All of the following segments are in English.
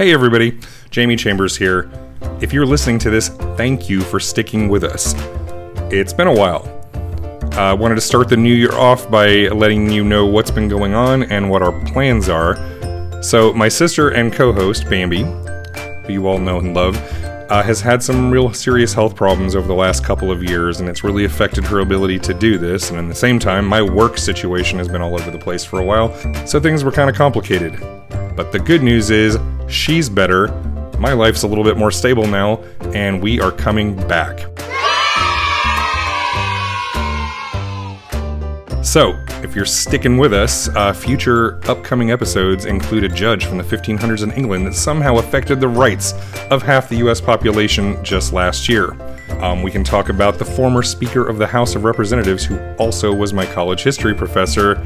Hey everybody, Jamie Chambers here. If you're listening to this, thank you for sticking with us. It's been a while. I uh, wanted to start the new year off by letting you know what's been going on and what our plans are. So, my sister and co host, Bambi, who you all know and love, uh, has had some real serious health problems over the last couple of years, and it's really affected her ability to do this. And at the same time, my work situation has been all over the place for a while, so things were kind of complicated. But the good news is, she's better, my life's a little bit more stable now, and we are coming back. So, if you're sticking with us, uh, future upcoming episodes include a judge from the 1500s in England that somehow affected the rights of half the US population just last year. Um, we can talk about the former Speaker of the House of Representatives, who also was my college history professor,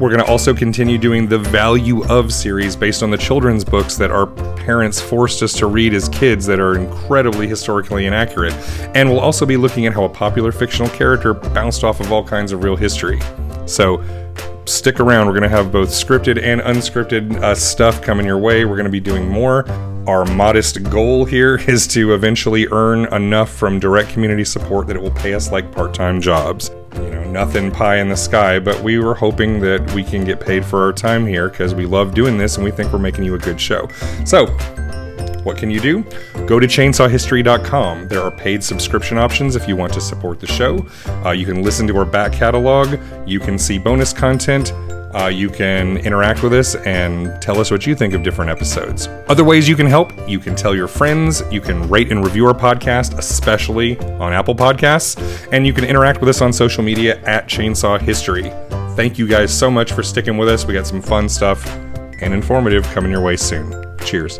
we're going to also continue doing the Value of series based on the children's books that our parents forced us to read as kids that are incredibly historically inaccurate. And we'll also be looking at how a popular fictional character bounced off of all kinds of real history. So, stick around. We're going to have both scripted and unscripted uh, stuff coming your way. We're going to be doing more. Our modest goal here is to eventually earn enough from direct community support that it will pay us like part time jobs nothing pie in the sky, but we were hoping that we can get paid for our time here because we love doing this and we think we're making you a good show. So, what can you do? Go to chainsawhistory.com. There are paid subscription options if you want to support the show. Uh, you can listen to our back catalog, you can see bonus content, uh, you can interact with us and tell us what you think of different episodes. Other ways you can help you can tell your friends, you can rate and review our podcast, especially on Apple Podcasts, and you can interact with us on social media at Chainsaw History. Thank you guys so much for sticking with us. We got some fun stuff and informative coming your way soon. Cheers.